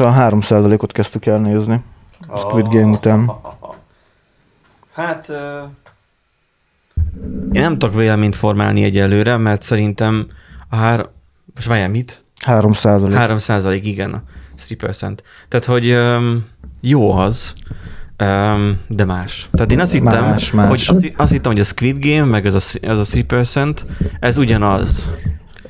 A 3%-ot kezdtük el nézni. A Squid Game után. Hát... Én nem tudok véleményt formálni egyelőre, mert szerintem a hár... Most várjál, mit? 3 százalék. 3 százalék, igen. 3%. Tehát, hogy um, jó az, um, de más. Tehát én azt hittem, Más, más. hogy azt, azt hittem, hogy a Squid Game, meg ez a, ez a 3%, ez ugyanaz.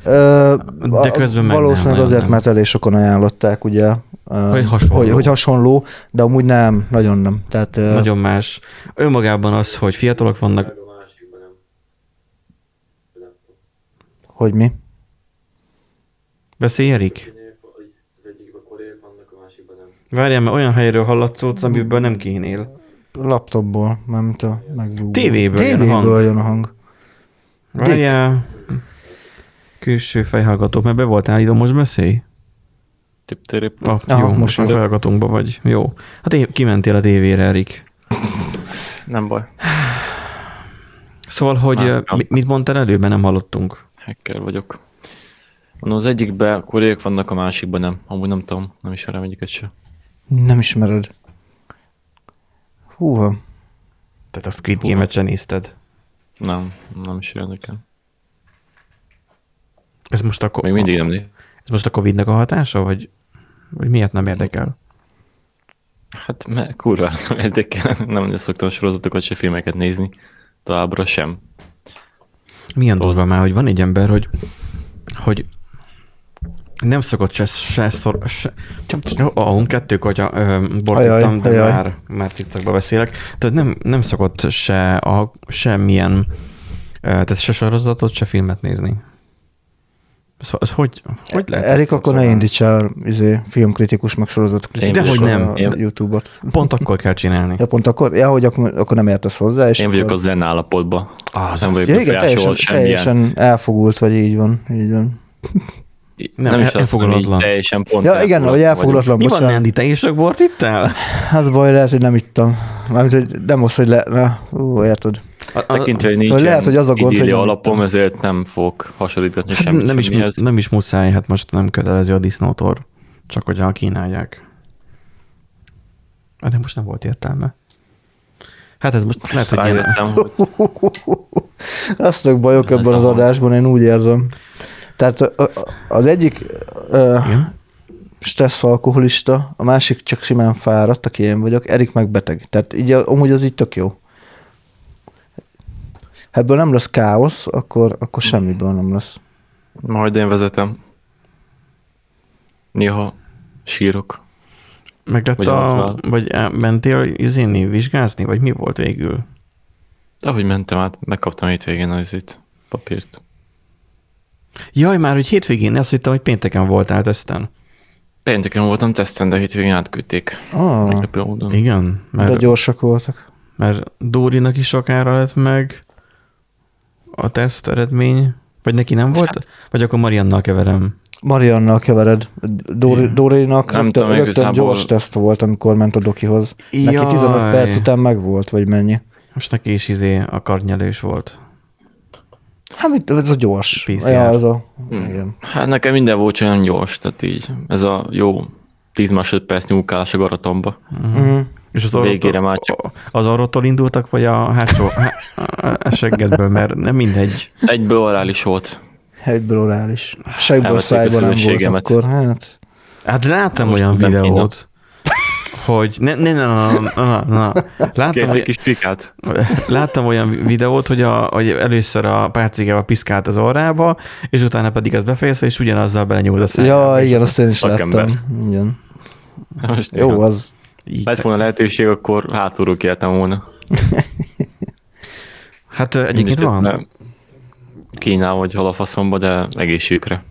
Ö, De közben meg Valószínűleg nem, azért, nem. mert elég sokan ajánlották, ugye. Hogy hasonló. Hogy, hogy hasonló, de amúgy nem, nagyon nem. Tehát, Nagyon más. Önmagában az, hogy fiatalok vannak, hogy mi? beszélj, Erik? Várjál, mert olyan helyről hallatszódsz, amiből nem kénél. Laptopból, mármint a megrúgó. TV-ből jön a hang. jön a hang. Várjál. Külső fejhallgató, mert be voltál ide, most beszélj? Tip-térip. Ah, Aha, jó, most már meg. fejhallgatónkban vagy. Jó. Hát én kimentél a tévére, Erik. Nem baj. Szóval, hogy Más ö, nem. mi- mit mondtál előbb, nem hallottunk. Hacker vagyok. Mondom, az egyikben koreaiak vannak, a másikban nem. Amúgy nem tudom, nem ismerem egyiket se. Nem ismered. Húha. Tehát a Squid Game-et sem nézted. Nem, nem is jön nekem. Ez most a, Még mindig nem né. Ez most a Covid-nak a hatása, vagy, vagy miért nem érdekel? Hát mert kurva nem érdekel. Nem nagyon szoktam sorozatokat se filmeket nézni. Továbbra sem. Milyen durva már, hogy van egy ember, hogy, hogy nem szokott se, se, szor, se ahunk kettő kutya, ö, bortíttam, de ajaj. már, már cikcakba beszélek. Tehát nem, nem szokott se a, semmilyen, tehát se sorozatot, se filmet nézni. Szóval ez hogy, hogy lehet? Erik, akkor ne indíts el izé, filmkritikus, meg sorozatkritikus. Dehogy nem. a Én- YouTube-ot. Pont akkor kell csinálni. Ja, pont akkor, ja, hogy akkor, akkor nem értesz hozzá, és Én vagyok akkor... az zen állapotban. Az nem az. vagyok Ja, igen, teljesen, teljesen elfogult vagy, így van, így van. Nem, nem is el- azt mondom, így teljesen pont. Ja, igen, hogy elfogulatlan, Mi van. Nandi, te is sok bort ittál? Az baj, lehet, hogy nem ittam. Mármint, hogy nem az, hogy le... Na, ú, érted. A- Tekintve, hogy nincs Szóval lehet, hogy az a gond, hogy nem alapom, ittam. ezért nem fogok hasonlítani Hát semmit. nem, is, nem is muszáj, hát most nem kötelező a disznótor, csak hogyha kínálják. De most nem volt értelme. Hát ez most lehet, hogy ilyen... Rájöttem, hogy Aztnak bajok ebben az adásban, én úgy érzem. Tehát az egyik Igen? stressz alkoholista, a másik csak simán fáradt, aki én vagyok, Erik meg beteg. Tehát így a- amúgy az így tök jó. Ha ebből nem lesz káosz, akkor, akkor semmiből nem lesz. majd én vezetem. Néha sírok. Meg lett Vagy a... Vagy mentél izéni, vizsgázni, vagy mi volt végül? De ahogy mentem át, megkaptam hétvégén az itt papírt. Jaj, már, hogy hétvégén azt hittem, hogy pénteken voltál teszten. Pénteken voltam teszten, de hétvégén átküldték. Ah. Igen, de mert, gyorsak voltak. mert Dórinak is sokára lett meg a teszt eredmény. Vagy neki nem volt? Vagy akkor Mariannal keverem. Mariannal kevered. Dóri, Dórinak Nem rögtön, tudom, rögtön igazából- gyors teszt volt, amikor ment a dokihoz. Neki 15 Jaj. perc után meg volt, vagy mennyi. Most neki is izé a karnyelős volt. Hát mit, ez a gyors. PCR. Ja, ez a, Hmm. igen. Hát nekem minden volt olyan gyors, tehát így ez a jó 10 másodperc nyúlkálás a garatomba. Mm. És az Végére már csak- az orrotól indultak, vagy a hátsó há- a seggedből, mert nem mindegy. Egyből orális volt. Egyből orális. A szájban nem volt akkor. Hát, Hát láttam Most olyan nem videót, hogy ne, ne, ne, na, na, na, na. Láttam, hogy, kis pikát. láttam olyan videót, hogy, a, hogy először a pálcikával piszkált az orrába, és utána pedig az befejezte, és ugyanazzal belenyúlt a szájába. ja, igen, azt én is Szakember. láttam. Igen. Most Jó, az. Így, Lett volna lehetőség, akkor hátulról kiálltam volna. hát egyébként van. nem Kínál vagy hal a faszomba, de egészségükre.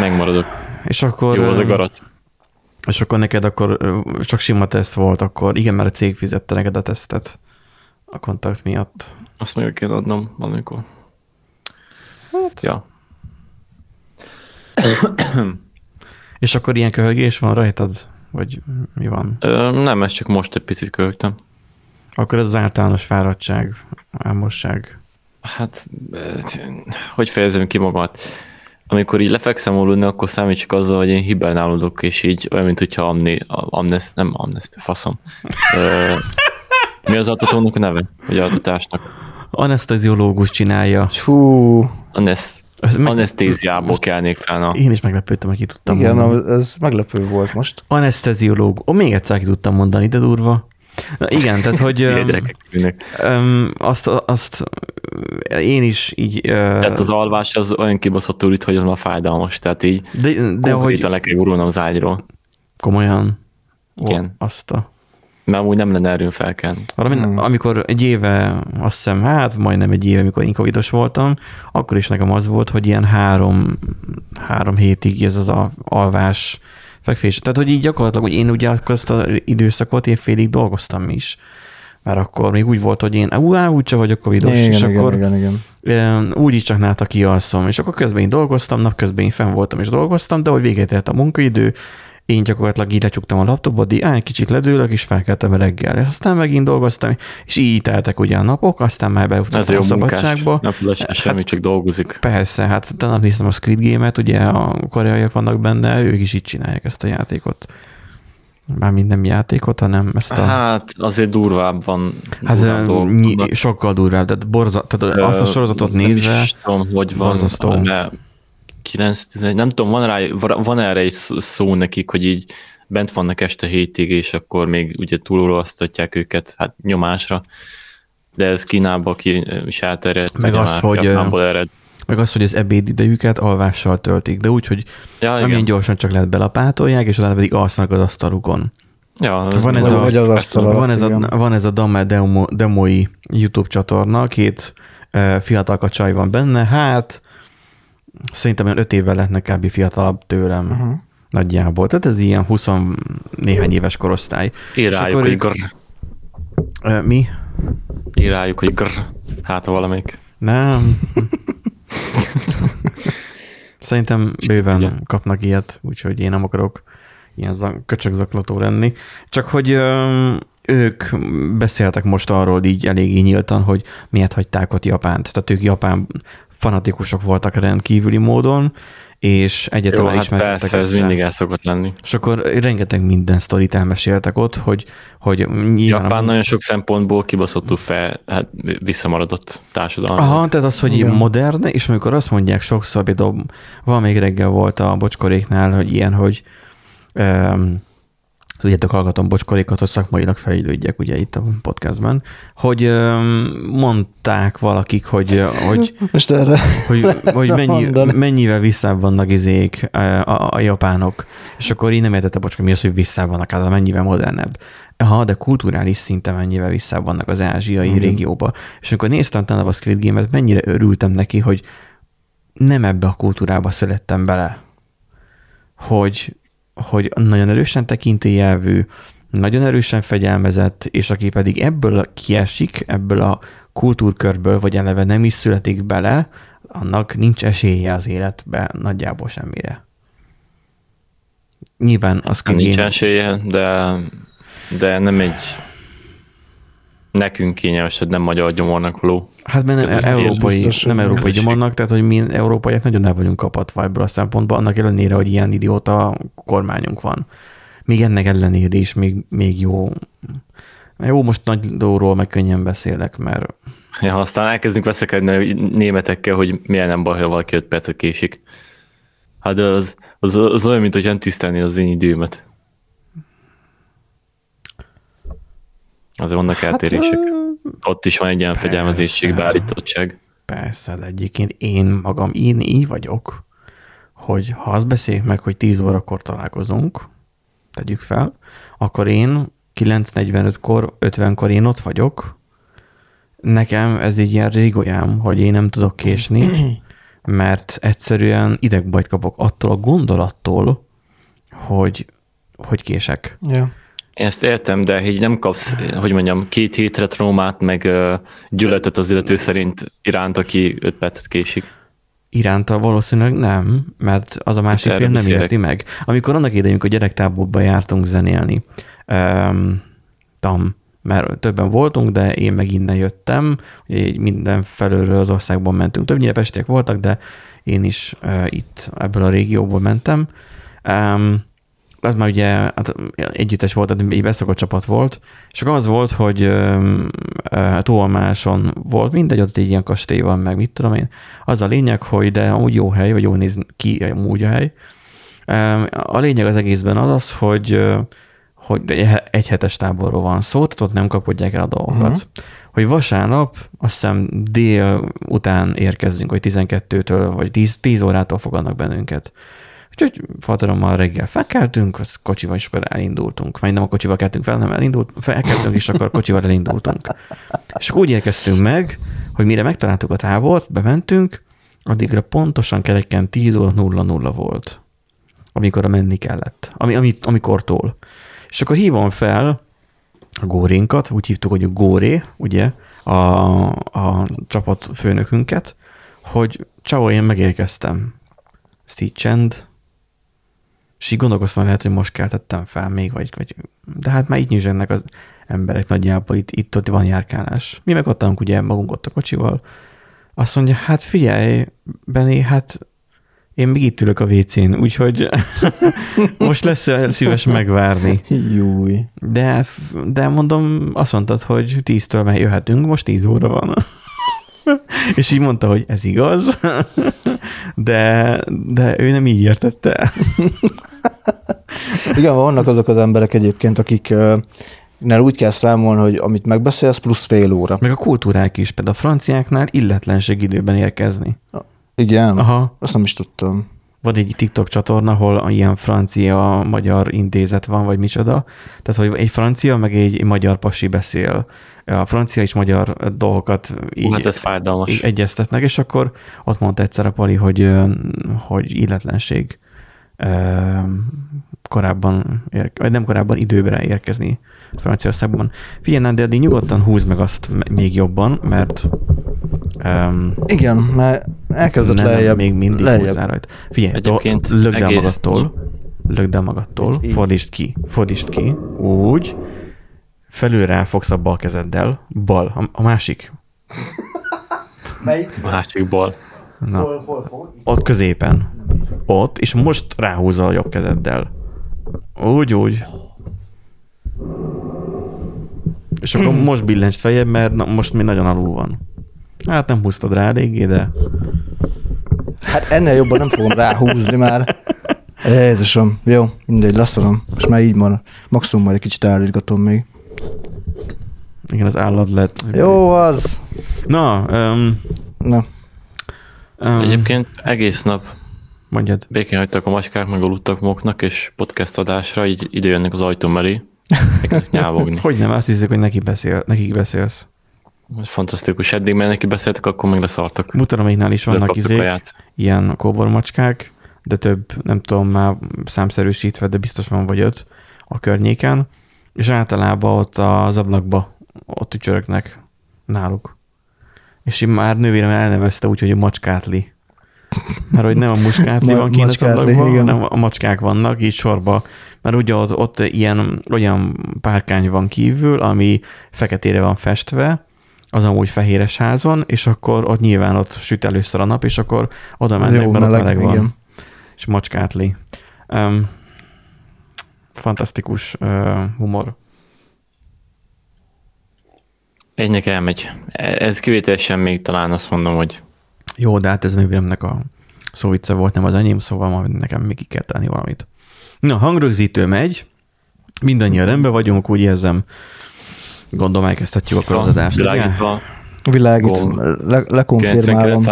Megmaradok. És akkor, Jó az a garat. és akkor neked akkor csak sima teszt volt, akkor igen, mert a cég fizette neked a tesztet a kontakt miatt. Azt meg kell adnom valamikor. Hát. Ja. És akkor ilyen köhögés van rajtad? Vagy mi van? Ö, nem, ez csak most egy picit költem. Akkor ez az általános fáradtság, álmosság. Hát, hogy fejezem ki magamat? amikor így lefekszem aludni, akkor számítsak azzal, hogy én hibernálódok, és így olyan, mint hogyha amni, amnest, nem amnest, faszom. Ö, mi az altatónak neve? Vagy altatásnak? Anesteziológus csinálja. Fú, Anest, Ez meg- anesztéziából kelnék fel. Na. Én is meglepődtem, hogy ki tudtam igen, mondani. ez meglepő volt most. Anesteziológ. Ó, még egyszer ki tudtam mondani, de durva. Na, igen, tehát hogy öm, azt, azt én is így... ö, Tehát az alvás az olyan kibaszott itt, hogy az már fájdalmas. Tehát így de, de hogy le kell gurulnom az ágyról. komolyan. Igen. Ó, azt a... Mert amúgy nem lenne erőn felkelni. Valami, Hmm. amikor egy éve, azt hiszem, hát majdnem egy éve, amikor én covidos voltam, akkor is nekem az volt, hogy ilyen három, három hétig ez az al- alvás fekvés. Tehát, hogy így gyakorlatilag, hogy én ugye akkor azt az időszakot én félig dolgoztam is. Mert akkor még úgy volt, hogy én ú, á, úgyse vagyok covidos, Igen, és igen, akkor igen, igen. Ilyen, úgy is csak náta kialszom, és akkor közben én dolgoztam, napközben én fenn voltam és dolgoztam, de hogy véget ért a munkaidő, én gyakorlatilag így lecsuktam a laptopot, így á, kicsit ledőlök, és felkeltem reggel. És aztán megint dolgoztam, és így teltek ugye a napok, aztán már jó a szabadságba. Nem feleség Hát- semmi, csak dolgozik. Persze, hát tanap néztem a Squid Game-et, ugye a koreaiak vannak benne, ők is így csinálják ezt a játékot. Mármint nem játékot, hanem ezt a... Hát azért durvább van. Hát durvább vannak. sokkal durvább, tehát, borza, tehát azt a sorozatot nem nézve, is tudom, hogy van. borzasztó. De 9 nem tudom, van, rá, van erre egy szó- nekik, hogy így bent vannak este hétig, és akkor még ugye túlolvasztatják őket hát nyomásra. De ez Kínába ki is elterjedt. Meg az, hogy, ered. meg az, hogy az ebéd idejüket alvással töltik, de úgy, hogy Ja, amilyen igen. gyorsan csak lehet belapátolják, és utána pedig alszanak az asztalukon. Ja, Van ez Vagy, a- vagy az asztal alatt, Van ez, a, van ez a Dame Demo, Demoi YouTube csatorna, két uh, fiatal csaj van benne, hát szerintem olyan öt évvel lehetnek kb. fiatalabb tőlem. Uh-huh. Nagyjából. Tehát ez ilyen 20 néhány éves korosztály. Ír rájuk, hogy grr. Ö, Mi? Ír rájuk, hogy grr. Hát ha valamelyik. Nem. Szerintem bőven Ugye? kapnak ilyet, úgyhogy én nem akarok ilyen za- köcsögzaklató lenni. Csak hogy öm, ők beszéltek most arról így eléggé nyíltan, hogy miért hagyták ott Japánt. Tehát ők Japán fanatikusok voltak rendkívüli módon, és Jó, egyetlen hát ismerkedtek persze, ez össze. mindig el szokott lenni. És akkor rengeteg minden sztorit elmeséltek ott, hogy, hogy nyilván... Japán nagyon sok szempontból kibaszottul fel, hát visszamaradott társadalom. Aha, tehát az, hogy Igen. modern, és amikor azt mondják sokszor, például valamelyik reggel volt a bocskoréknál, hogy ilyen, hogy um, tudjátok, hallgatom bocskorékat, hogy szakmailag fejlődjek ugye itt a podcastben, hogy mondták valakik, hogy, hogy, Most erre hogy, hogy mennyi, mondani. mennyivel visszább vannak izék a, a, a japánok. És akkor én nem értette, bocska, mi az, hogy visszább vannak, hát mennyivel modernebb. Aha, de kulturális szinten mennyivel visszább vannak az ázsiai Igen. régióba. És amikor néztem tanap a Squid Game-et, mennyire örültem neki, hogy nem ebbe a kultúrába születtem bele. Hogy, hogy nagyon erősen tekintélyelvű, nagyon erősen fegyelmezett, és aki pedig ebből kiesik, ebből a kultúrkörből, vagy eleve nem is születik bele, annak nincs esélye az életbe nagyjából semmire. Nyilván az Hát nincs esélye, de, de nem egy nekünk kényelmes, hogy nem magyar gyomornak való. Hát mert nem európai, biztos, nem európai gyomornak, tehát hogy mi európaiak nagyon el vagyunk kapatva ebből a szempontból, annak ellenére, hogy ilyen idióta kormányunk van. Még ennek ellenére is még, még jó. Jó, most nagy dolgról meg könnyen beszélek, mert Ja, aztán elkezdünk veszekedni a németekkel, hogy milyen nem baj, ha valaki 5 percet késik. Hát az, az, az olyan, mint hogy nem tisztelni az én időmet. Azért vannak eltérések. Ott is van egy ilyen fegyelmezésség, beállítottság. persze, de egyébként én magam, én így vagyok, hogy ha azt beszéljük meg, hogy 10 órakor találkozunk, tegyük fel, akkor én 9.45-kor, 50-kor én ott vagyok, nekem ez egy ilyen rigolyám, hogy én nem tudok késni, mert egyszerűen idegbajt kapok attól a gondolattól, hogy, hogy kések. Ja. Én ezt értem, de így nem kapsz, hogy mondjam, két hétre traumát, meg ö, gyűlöletet az illető szerint iránt, aki 5 percet késik. Iránta valószínűleg nem, mert az a másik erre fél nem érti meg. Amikor annak idején, amikor gyerektáborba jártunk zenélni, um, tam, mert többen voltunk, de én meg innen jöttem, így minden felülről az országban mentünk. Többnyire pestiek voltak, de én is uh, itt ebből a régióból mentem. Um, az már ugye hát együttes volt, tehát egy beszokott csapat volt, és akkor az volt, hogy uh, tolmáson volt, mindegy, ott egy ilyen kastély van, meg mit tudom én. Az a lényeg, hogy de amúgy jó hely, vagy jó néz ki amúgy a hely. A lényeg az egészben az az, hogy hogy egy hetes táborról van szó, tehát ott nem kapodják el a dolgokat. Uh-huh. Hogy vasárnap, azt hiszem dél után érkezzünk, hogy 12-től, vagy 10, 10 órától fogadnak bennünket. Úgyhogy fatarommal reggel felkeltünk, az kocsival is akkor elindultunk. Majd nem a kocsival keltünk fel, nem elindult, felkeltünk, és akkor kocsival elindultunk. És úgy érkeztünk meg, hogy mire megtaláltuk a tábort, bementünk, addigra pontosan kereken 10 óra 0 volt, amikor a menni kellett, ami, ami, amikortól. És akkor hívom fel a górénkat, úgy hívtuk, hogy a góré, ugye, a, a csapat főnökünket, hogy ciao, én megérkeztem. Ezt így csend, és így gondolkoztam, lehet, hogy most keltettem fel még, vagy, vagy de hát már így nyizsennek az emberek nagyjából, itt, itt ott van járkálás. Mi meg ott ugye magunk ott a kocsival. Azt mondja, hát figyelj, Benni, hát én még itt ülök a WC-n, úgyhogy most lesz szíves megvárni. Júj. De, de mondom, azt mondtad, hogy tíztől már jöhetünk, most tíz óra van. És így mondta, hogy ez igaz, de, de ő nem így értette. Igen, vannak azok az emberek egyébként, akik Nál úgy kell számolni, hogy amit megbeszélsz, plusz fél óra. Meg a kultúrák is, például a franciáknál illetlenség időben érkezni. Igen? Aha. Azt nem is tudtam. Van egy TikTok csatorna, ahol ilyen francia-magyar intézet van, vagy micsoda. Tehát, hogy egy francia, meg egy magyar pasi beszél. A francia és magyar dolgokat így, hát ez fájdalmas. így egyeztetnek, és akkor ott mondta egyszer a Pali, hogy, hogy illetlenség korábban, vagy nem korábban időben érkezni Franciaországban. Figyelj, de addig nyugodtan húz meg azt még jobban, mert Um, Igen, mert elkezdett nem, lejjebb. Még mindig lejjebb. rajta. Figyelj, Egyébként lögd el magadtól, lögd el magadtól, fordítsd ki, fordítsd ki, úgy, felül fogsz a bal kezeddel, bal, a, a másik. Melyik? A másik bal. Na, hol, hol, hol? ott középen. Ott, és most ráhúzza a jobb kezeddel. Úgy, úgy. És akkor most billentsd fejebb, mert na, most mi nagyon alul van. Hát nem húztad rá eléggé, de... Hát ennél jobban nem fogom ráhúzni már. Jézusom, jó, mindegy, leszarom. Most már így van. Maximum majd egy kicsit állítgatom még. Igen, az állat lett. Jó, az. Na, um, Na. Um, Egyébként egész nap Mondjad. Békén hagytak a macskák, meg aludtak moknak, és podcast adásra, így ide jönnek az ajtóm elé. nyávogni. hogy nem, azt hiszik, hogy neki beszél, nekik beszélsz. Ez fantasztikus. Eddig, mert neki beszéltek, akkor meg leszartak. Mutaraméknál is vannak izék, ilyen kóbormacskák, de több, nem tudom már számszerűsítve, de biztos van vagy öt a környéken, és általában ott az ablakba ott ücsörögnek náluk. És én már nővérem elnevezte úgy, hogy a macskátli. Mert hogy nem a muskátli van kint az ablakban, hanem a macskák vannak így sorba. Mert ugye ott, ott ilyen, olyan párkány van kívül, ami feketére van festve, az amúgy fehéres házon, és akkor ott nyilván ott süt először a nap, és akkor oda mennek, Jó, mert meleg, meleg van. Igen. És macskátli. Um, fantasztikus uh, humor. Egynek elmegy. Ez kivételesen még talán azt mondom, hogy... Jó, de hát ez a nővéremnek a szóvice volt, nem az enyém, szóval majd nekem még ki kell tenni valamit. Na, hangrögzítő megy, mindannyian rendben vagyunk, úgy érzem, Gondolom elkezdhetjük akkor az adást. Világítva. Világít, le, lekonfirmálom.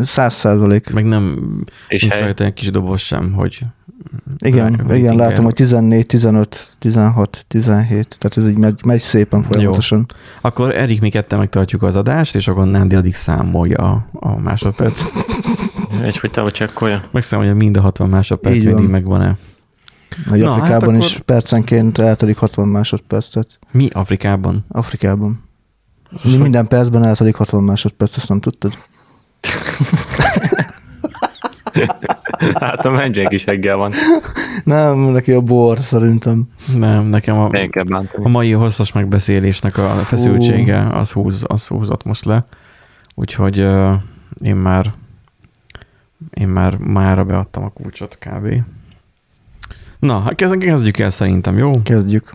100 százalék. Meg nem, és nincs rajta egy kis dobos sem, hogy igen, rá, igen látom, hogy 14, 15, 16, 17, tehát ez így megy, megy szépen folyamatosan. Jó. Akkor Erik, mi ketten megtartjuk az adást, és akkor Nándi addig számolja a, a másodperc. Egyfolytában csekkolja. Megszámolja mind a 60 másodperc, így mindig megvan-e. Nagy Na, Afrikában hát akkor... is percenként eltelik 60 másodpercet. Mi Afrikában? Afrikában. Mi minden percben eltelik 60 másodperc, ezt nem tudtad? Hát a mendzsék is reggel van. Nem, neki a bor, szerintem. Nem, nekem a, a mai hosszas megbeszélésnek a feszültsége az, húz, az húzott most le. Úgyhogy uh, én már én már mára beadtam a kulcsot kb. Na, hát kezd- kezdjük el szerintem, jó? Kezdjük.